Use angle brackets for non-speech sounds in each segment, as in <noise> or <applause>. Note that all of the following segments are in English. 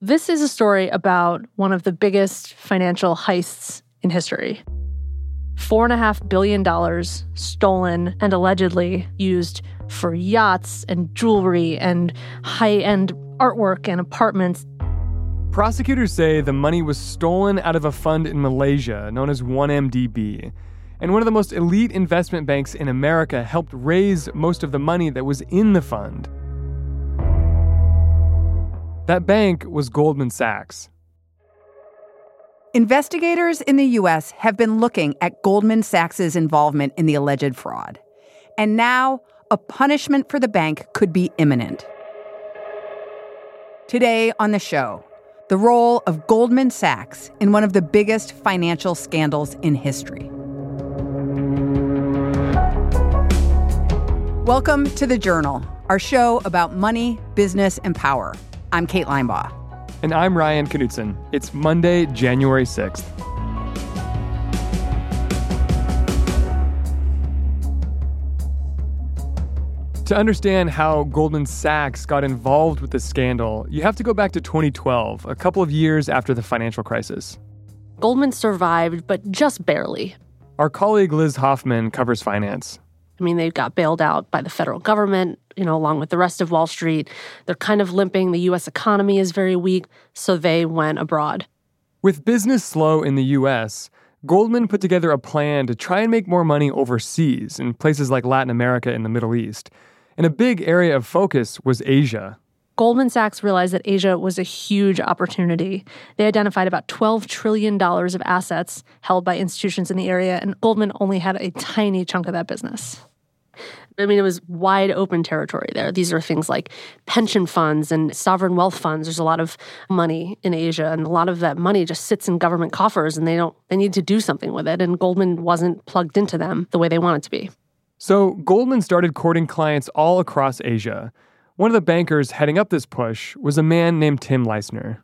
This is a story about one of the biggest financial heists in history. $4.5 billion stolen and allegedly used for yachts and jewelry and high end artwork and apartments. Prosecutors say the money was stolen out of a fund in Malaysia known as 1MDB. And one of the most elite investment banks in America helped raise most of the money that was in the fund. That bank was Goldman Sachs. Investigators in the U.S. have been looking at Goldman Sachs' involvement in the alleged fraud. And now, a punishment for the bank could be imminent. Today on the show, the role of Goldman Sachs in one of the biggest financial scandals in history. Welcome to The Journal, our show about money, business, and power. I'm Kate Linebaugh. And I'm Ryan Knutson. It's Monday, January 6th. To understand how Goldman Sachs got involved with the scandal, you have to go back to 2012, a couple of years after the financial crisis. Goldman survived, but just barely. Our colleague Liz Hoffman covers finance. I mean, they got bailed out by the federal government, you know, along with the rest of Wall Street. They're kind of limping. The US economy is very weak, so they went abroad. With business slow in the US, Goldman put together a plan to try and make more money overseas in places like Latin America and the Middle East. And a big area of focus was Asia. Goldman Sachs realized that Asia was a huge opportunity. They identified about $12 trillion of assets held by institutions in the area, and Goldman only had a tiny chunk of that business. I mean, it was wide open territory there. These are things like pension funds and sovereign wealth funds. There's a lot of money in Asia, and a lot of that money just sits in government coffers, and they don't. They need to do something with it. And Goldman wasn't plugged into them the way they wanted to be. So Goldman started courting clients all across Asia. One of the bankers heading up this push was a man named Tim Leissner.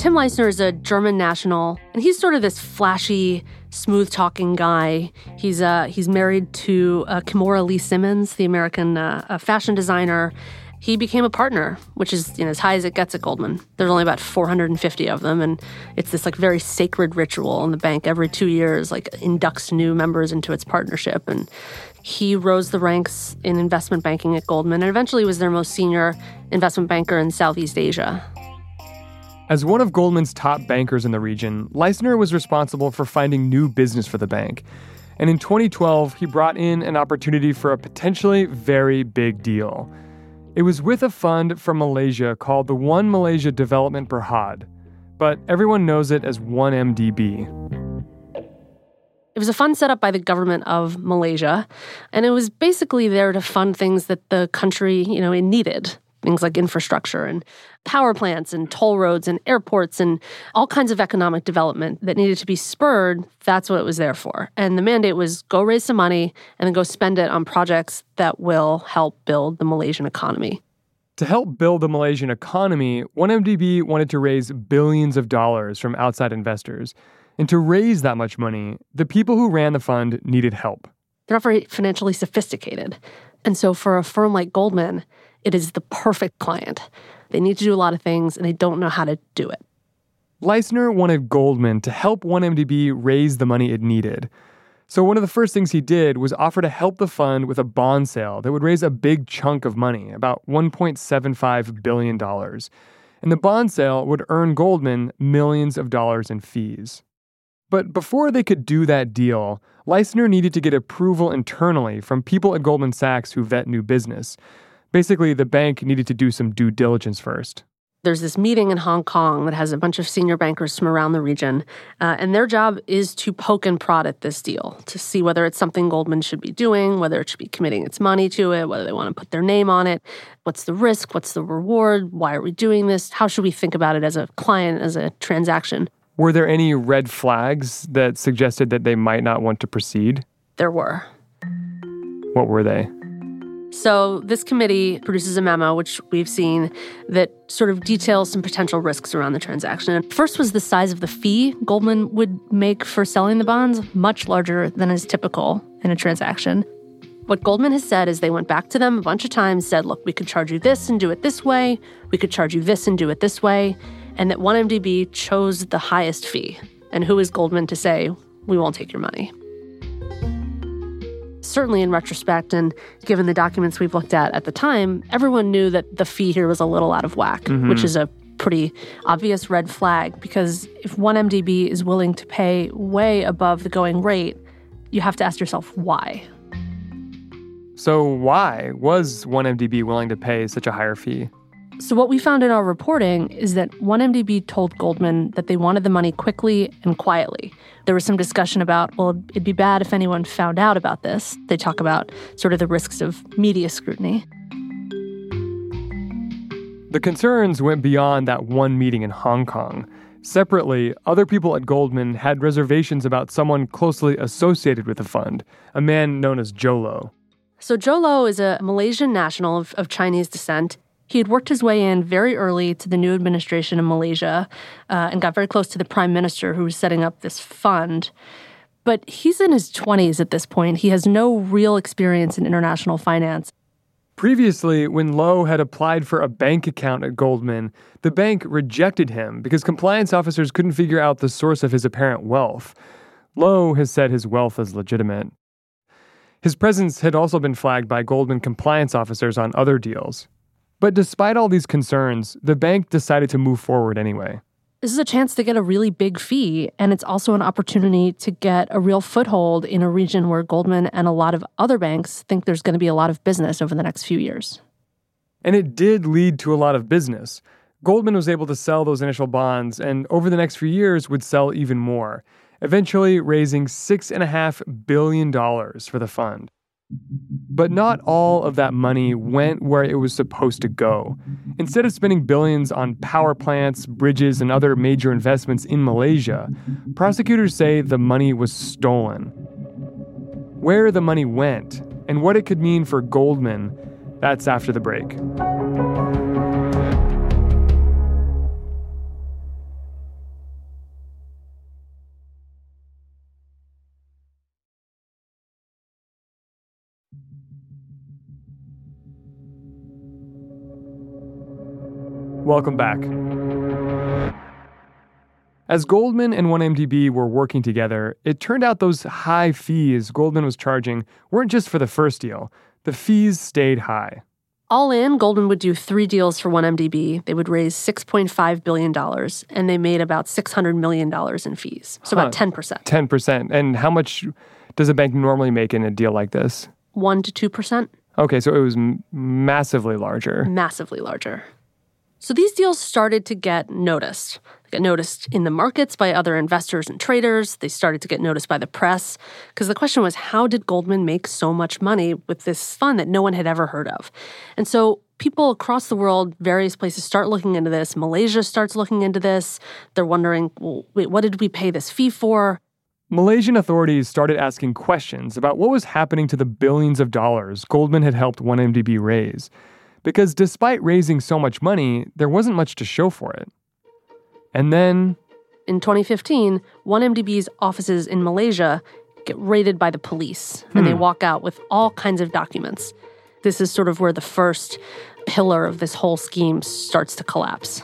Tim Leissner is a German national, and he's sort of this flashy, smooth-talking guy. He's uh, he's married to uh, Kimora Lee Simmons, the American uh, fashion designer. He became a partner, which is you know, as high as it gets at Goldman. There's only about 450 of them, and it's this like very sacred ritual. And the bank every two years like inducts new members into its partnership. And he rose the ranks in investment banking at Goldman, and eventually was their most senior investment banker in Southeast Asia. As one of Goldman's top bankers in the region, Leissner was responsible for finding new business for the bank. And in 2012, he brought in an opportunity for a potentially very big deal. It was with a fund from Malaysia called the One Malaysia Development Berhad, but everyone knows it as 1MDB. It was a fund set up by the government of Malaysia, and it was basically there to fund things that the country, you know, it needed things like infrastructure and power plants and toll roads and airports and all kinds of economic development that needed to be spurred. That's what it was there for. And the mandate was go raise some money and then go spend it on projects that will help build the Malaysian economy. To help build the Malaysian economy, 1MDB wanted to raise billions of dollars from outside investors. And to raise that much money, the people who ran the fund needed help. They're not very financially sophisticated. And so for a firm like Goldman, it is the perfect client. They need to do a lot of things and they don't know how to do it. Leissner wanted Goldman to help 1MDB raise the money it needed. So, one of the first things he did was offer to help the fund with a bond sale that would raise a big chunk of money, about $1.75 billion. And the bond sale would earn Goldman millions of dollars in fees. But before they could do that deal, Leissner needed to get approval internally from people at Goldman Sachs who vet new business. Basically, the bank needed to do some due diligence first. There's this meeting in Hong Kong that has a bunch of senior bankers from around the region, uh, and their job is to poke and prod at this deal to see whether it's something Goldman should be doing, whether it should be committing its money to it, whether they want to put their name on it. What's the risk? What's the reward? Why are we doing this? How should we think about it as a client, as a transaction? Were there any red flags that suggested that they might not want to proceed? There were. What were they? So, this committee produces a memo, which we've seen, that sort of details some potential risks around the transaction. First was the size of the fee Goldman would make for selling the bonds, much larger than is typical in a transaction. What Goldman has said is they went back to them a bunch of times, said, look, we could charge you this and do it this way, we could charge you this and do it this way, and that 1MDB chose the highest fee. And who is Goldman to say, we won't take your money? Certainly in retrospect and given the documents we've looked at at the time, everyone knew that the fee here was a little out of whack, mm-hmm. which is a pretty obvious red flag because if 1MDB is willing to pay way above the going rate, you have to ask yourself why. So, why was 1MDB willing to pay such a higher fee? So, what we found in our reporting is that 1MDB told Goldman that they wanted the money quickly and quietly. There was some discussion about, well, it'd be bad if anyone found out about this. They talk about sort of the risks of media scrutiny. The concerns went beyond that one meeting in Hong Kong. Separately, other people at Goldman had reservations about someone closely associated with the fund, a man known as Jho Low. So, Jho Low is a Malaysian national of, of Chinese descent. He had worked his way in very early to the new administration in Malaysia uh, and got very close to the prime minister who was setting up this fund. But he's in his 20s at this point. He has no real experience in international finance. Previously, when Low had applied for a bank account at Goldman, the bank rejected him because compliance officers couldn't figure out the source of his apparent wealth. Low has said his wealth is legitimate. His presence had also been flagged by Goldman compliance officers on other deals. But despite all these concerns, the bank decided to move forward anyway. This is a chance to get a really big fee, and it's also an opportunity to get a real foothold in a region where Goldman and a lot of other banks think there's going to be a lot of business over the next few years. And it did lead to a lot of business. Goldman was able to sell those initial bonds, and over the next few years would sell even more, eventually raising $6.5 billion for the fund. But not all of that money went where it was supposed to go. Instead of spending billions on power plants, bridges, and other major investments in Malaysia, prosecutors say the money was stolen. Where the money went and what it could mean for Goldman, that's after the break. Welcome back. As Goldman and 1MDB were working together, it turned out those high fees Goldman was charging weren't just for the first deal. The fees stayed high. All in, Goldman would do three deals for 1MDB. They would raise $6.5 billion, and they made about $600 million in fees. So huh. about 10%. 10%. And how much does a bank normally make in a deal like this? 1 to 2%. Okay, so it was m- massively larger. Massively larger. So these deals started to get noticed. They get noticed in the markets by other investors and traders. They started to get noticed by the press. Because the question was, how did Goldman make so much money with this fund that no one had ever heard of? And so people across the world, various places start looking into this. Malaysia starts looking into this. They're wondering, well, wait, what did we pay this fee for? Malaysian authorities started asking questions about what was happening to the billions of dollars Goldman had helped 1MDB raise because despite raising so much money, there wasn't much to show for it. And then. In 2015, 1MDB's offices in Malaysia get raided by the police, and hmm. they walk out with all kinds of documents. This is sort of where the first pillar of this whole scheme starts to collapse.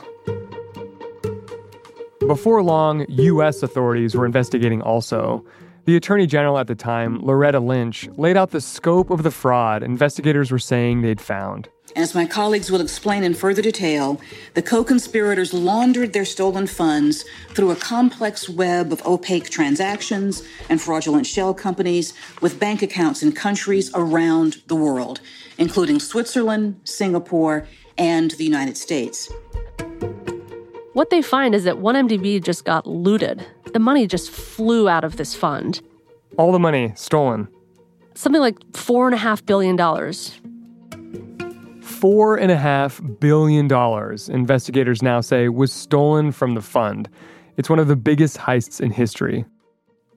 Before long, U.S. authorities were investigating also. The Attorney General at the time, Loretta Lynch, laid out the scope of the fraud investigators were saying they'd found. As my colleagues will explain in further detail, the co conspirators laundered their stolen funds through a complex web of opaque transactions and fraudulent shell companies with bank accounts in countries around the world, including Switzerland, Singapore, and the United States. What they find is that 1MDB just got looted. The money just flew out of this fund. All the money stolen. Something like $4.5 billion. Four and a half billion dollars, investigators now say, was stolen from the fund. It's one of the biggest heists in history.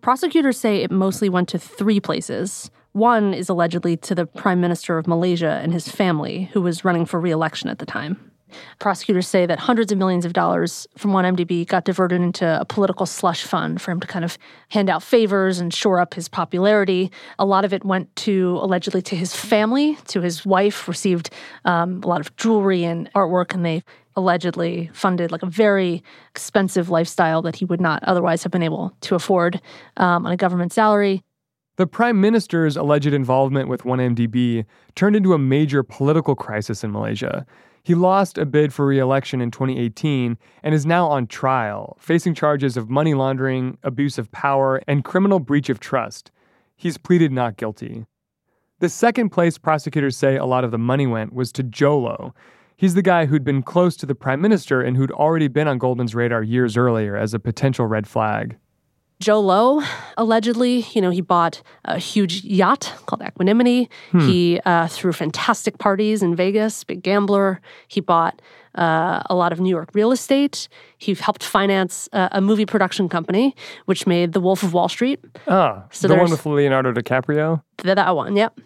Prosecutors say it mostly went to three places. One is allegedly to the Prime Minister of Malaysia and his family, who was running for re election at the time. Prosecutors say that hundreds of millions of dollars from 1MDB got diverted into a political slush fund for him to kind of hand out favors and shore up his popularity. A lot of it went to allegedly to his family, to his wife, received um, a lot of jewelry and artwork, and they allegedly funded like a very expensive lifestyle that he would not otherwise have been able to afford um, on a government salary. The prime minister's alleged involvement with 1MDB turned into a major political crisis in Malaysia. He lost a bid for re election in 2018 and is now on trial, facing charges of money laundering, abuse of power, and criminal breach of trust. He's pleaded not guilty. The second place prosecutors say a lot of the money went was to Jho Low. He's the guy who'd been close to the prime minister and who'd already been on Goldman's radar years earlier as a potential red flag. Jho Low, allegedly, you know, he bought a huge yacht called Equanimity. Hmm. He uh, threw fantastic parties in Vegas, big gambler. He bought uh, a lot of New York real estate. He helped finance uh, a movie production company, which made The Wolf of Wall Street. Ah, so the one with Leonardo DiCaprio? That one, yep.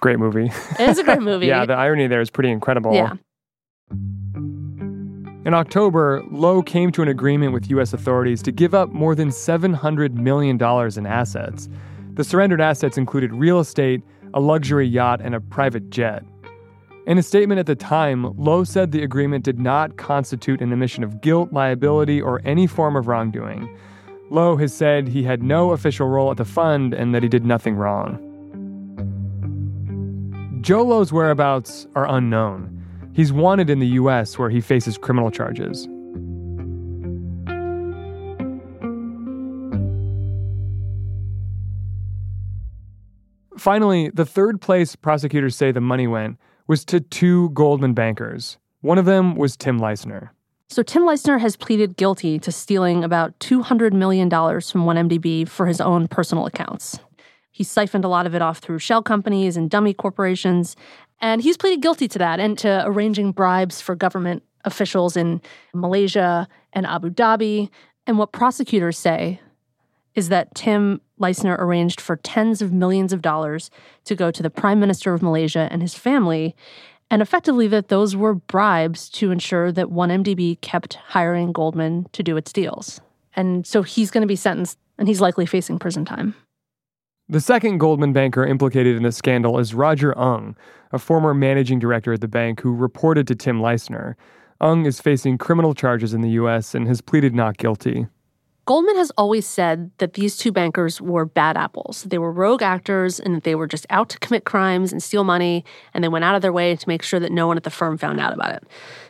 Great movie. It is a great <laughs> movie. yeah, the irony there is pretty incredible. Yeah. In October, Low came to an agreement with U.S. authorities to give up more than $700 million in assets. The surrendered assets included real estate, a luxury yacht, and a private jet. In a statement at the time, Low said the agreement did not constitute an admission of guilt, liability, or any form of wrongdoing. Low has said he had no official role at the fund and that he did nothing wrong. Jho Low's whereabouts are unknown. He's wanted in the US where he faces criminal charges. Finally, the third place prosecutors say the money went was to two Goldman bankers. One of them was Tim Leissner. So, Tim Leissner has pleaded guilty to stealing about $200 million from 1MDB for his own personal accounts. He siphoned a lot of it off through shell companies and dummy corporations and he's pleaded guilty to that and to arranging bribes for government officials in Malaysia and Abu Dhabi. And what prosecutors say is that Tim Leissner arranged for tens of millions of dollars to go to the Prime Minister of Malaysia and his family, and effectively that those were bribes to ensure that 1MDB kept hiring Goldman to do its deals. And so he's going to be sentenced and he's likely facing prison time. The second Goldman banker implicated in the scandal is Roger Ng, a former managing director at the bank who reported to Tim Leissner. Ng is facing criminal charges in the U.S. and has pleaded not guilty. Goldman has always said that these two bankers were bad apples. They were rogue actors and that they were just out to commit crimes and steal money, and they went out of their way to make sure that no one at the firm found out about it.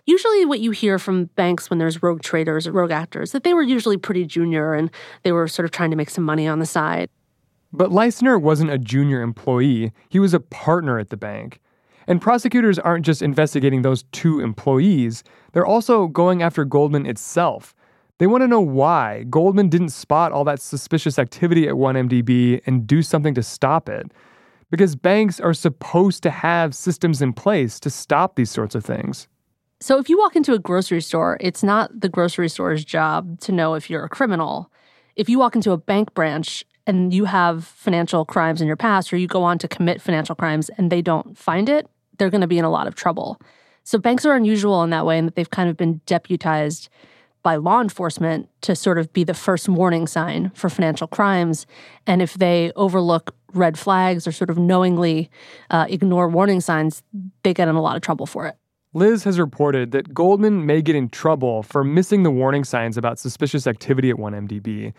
Usually, what you hear from banks when there's rogue traders or rogue actors, that they were usually pretty junior and they were sort of trying to make some money on the side. But Leissner wasn't a junior employee, he was a partner at the bank. And prosecutors aren't just investigating those two employees, they're also going after Goldman itself. They want to know why Goldman didn't spot all that suspicious activity at 1MDB and do something to stop it. Because banks are supposed to have systems in place to stop these sorts of things. So if you walk into a grocery store, it's not the grocery store's job to know if you're a criminal. If you walk into a bank branch, and you have financial crimes in your past or you go on to commit financial crimes and they don't find it, they're going to be in a lot of trouble. So banks are unusual in that way in that they've kind of been deputized by law enforcement to sort of be the first warning sign for financial crimes. And if they overlook red flags or sort of knowingly uh, ignore warning signs, they get in a lot of trouble for it. Liz has reported that Goldman may get in trouble for missing the warning signs about suspicious activity at 1MDB.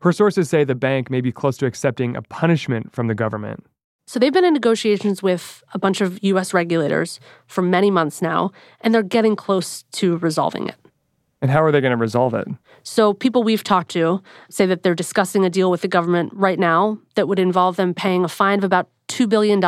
Her sources say the bank may be close to accepting a punishment from the government. So they've been in negotiations with a bunch of US regulators for many months now, and they're getting close to resolving it. And how are they going to resolve it? So, people we've talked to say that they're discussing a deal with the government right now that would involve them paying a fine of about $2 billion.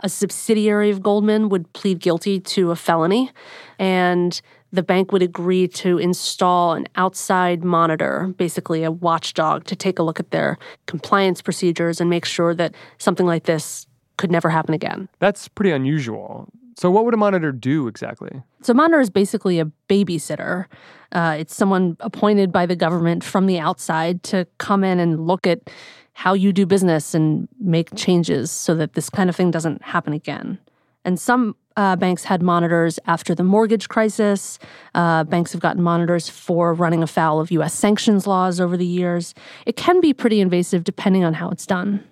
A subsidiary of Goldman would plead guilty to a felony, and the bank would agree to install an outside monitor, basically a watchdog, to take a look at their compliance procedures and make sure that something like this could never happen again. That's pretty unusual. So, what would a monitor do exactly? So, a monitor is basically a babysitter. Uh, it's someone appointed by the government from the outside to come in and look at how you do business and make changes so that this kind of thing doesn't happen again. And some uh, banks had monitors after the mortgage crisis. Uh, banks have gotten monitors for running afoul of US sanctions laws over the years. It can be pretty invasive depending on how it's done.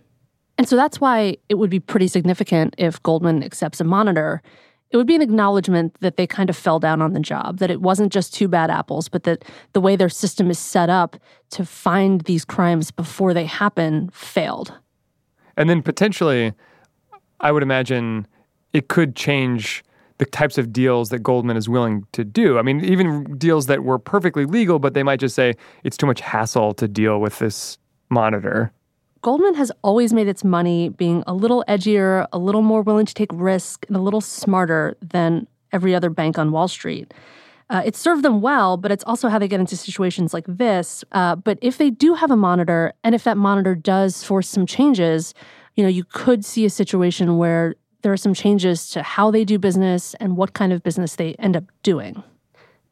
And so that's why it would be pretty significant if Goldman accepts a monitor. It would be an acknowledgement that they kind of fell down on the job, that it wasn't just two bad apples, but that the way their system is set up to find these crimes before they happen failed. And then potentially, I would imagine it could change the types of deals that Goldman is willing to do. I mean, even deals that were perfectly legal, but they might just say it's too much hassle to deal with this monitor. Goldman has always made its money being a little edgier, a little more willing to take risk, and a little smarter than every other bank on Wall Street. Uh, it served them well, but it's also how they get into situations like this. Uh, but if they do have a monitor, and if that monitor does force some changes, you know, you could see a situation where there are some changes to how they do business and what kind of business they end up doing.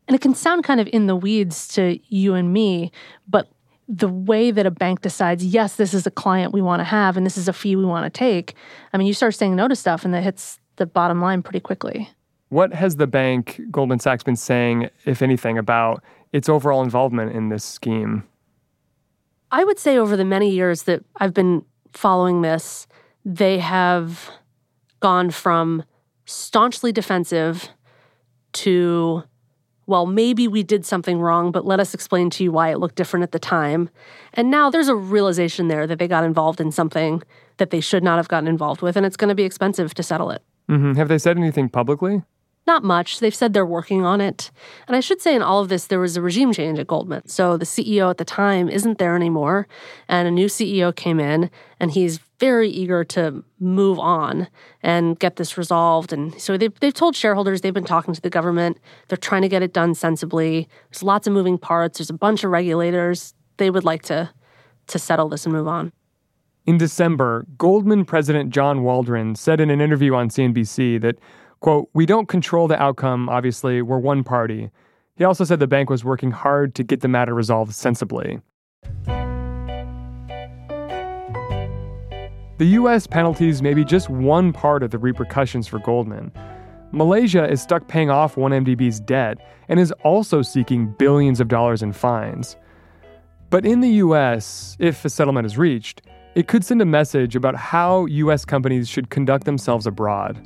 And it can sound kind of in the weeds to you and me, but the way that a bank decides, yes, this is a client we want to have and this is a fee we want to take, I mean, you start saying no to stuff and that hits the bottom line pretty quickly. What has the bank, Goldman Sachs, been saying, if anything, about its overall involvement in this scheme? I would say over the many years that I've been following this, they have gone from staunchly defensive to, well, maybe we did something wrong, but let us explain to you why it looked different at the time. And now there's a realization there that they got involved in something that they should not have gotten involved with, and it's going to be expensive to settle it. Mm-hmm. Have they said anything publicly? Not much. They've said they're working on it. And I should say, in all of this, there was a regime change at Goldman. So the CEO at the time isn't there anymore. And a new CEO came in, and he's very eager to move on and get this resolved. And so they've, they've told shareholders they've been talking to the government. They're trying to get it done sensibly. There's lots of moving parts, there's a bunch of regulators. They would like to, to settle this and move on. In December, Goldman President John Waldron said in an interview on CNBC that Quote, we don't control the outcome, obviously, we're one party. He also said the bank was working hard to get the matter resolved sensibly. The U.S. penalties may be just one part of the repercussions for Goldman. Malaysia is stuck paying off 1MDB's debt and is also seeking billions of dollars in fines. But in the U.S., if a settlement is reached, it could send a message about how U.S. companies should conduct themselves abroad.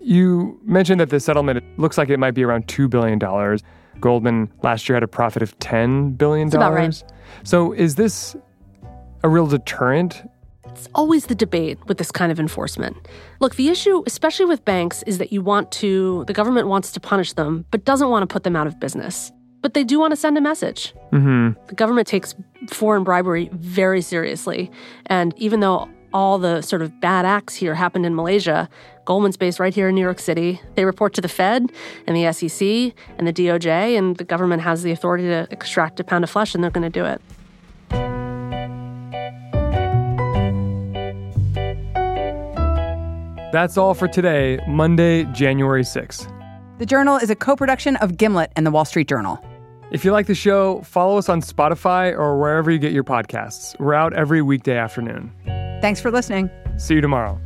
You mentioned that the settlement looks like it might be around $2 billion. Goldman last year had a profit of $10 billion. That's about right. So is this a real deterrent? It's always the debate with this kind of enforcement. Look, the issue, especially with banks, is that you want to, the government wants to punish them, but doesn't want to put them out of business. But they do want to send a message. Mm-hmm. The government takes foreign bribery very seriously. And even though all the sort of bad acts here happened in Malaysia. Goldman's based right here in New York City. They report to the Fed and the SEC and the DOJ, and the government has the authority to extract a pound of flesh, and they're going to do it. That's all for today, Monday, January 6th. The Journal is a co production of Gimlet and the Wall Street Journal. If you like the show, follow us on Spotify or wherever you get your podcasts. We're out every weekday afternoon. Thanks for listening. See you tomorrow.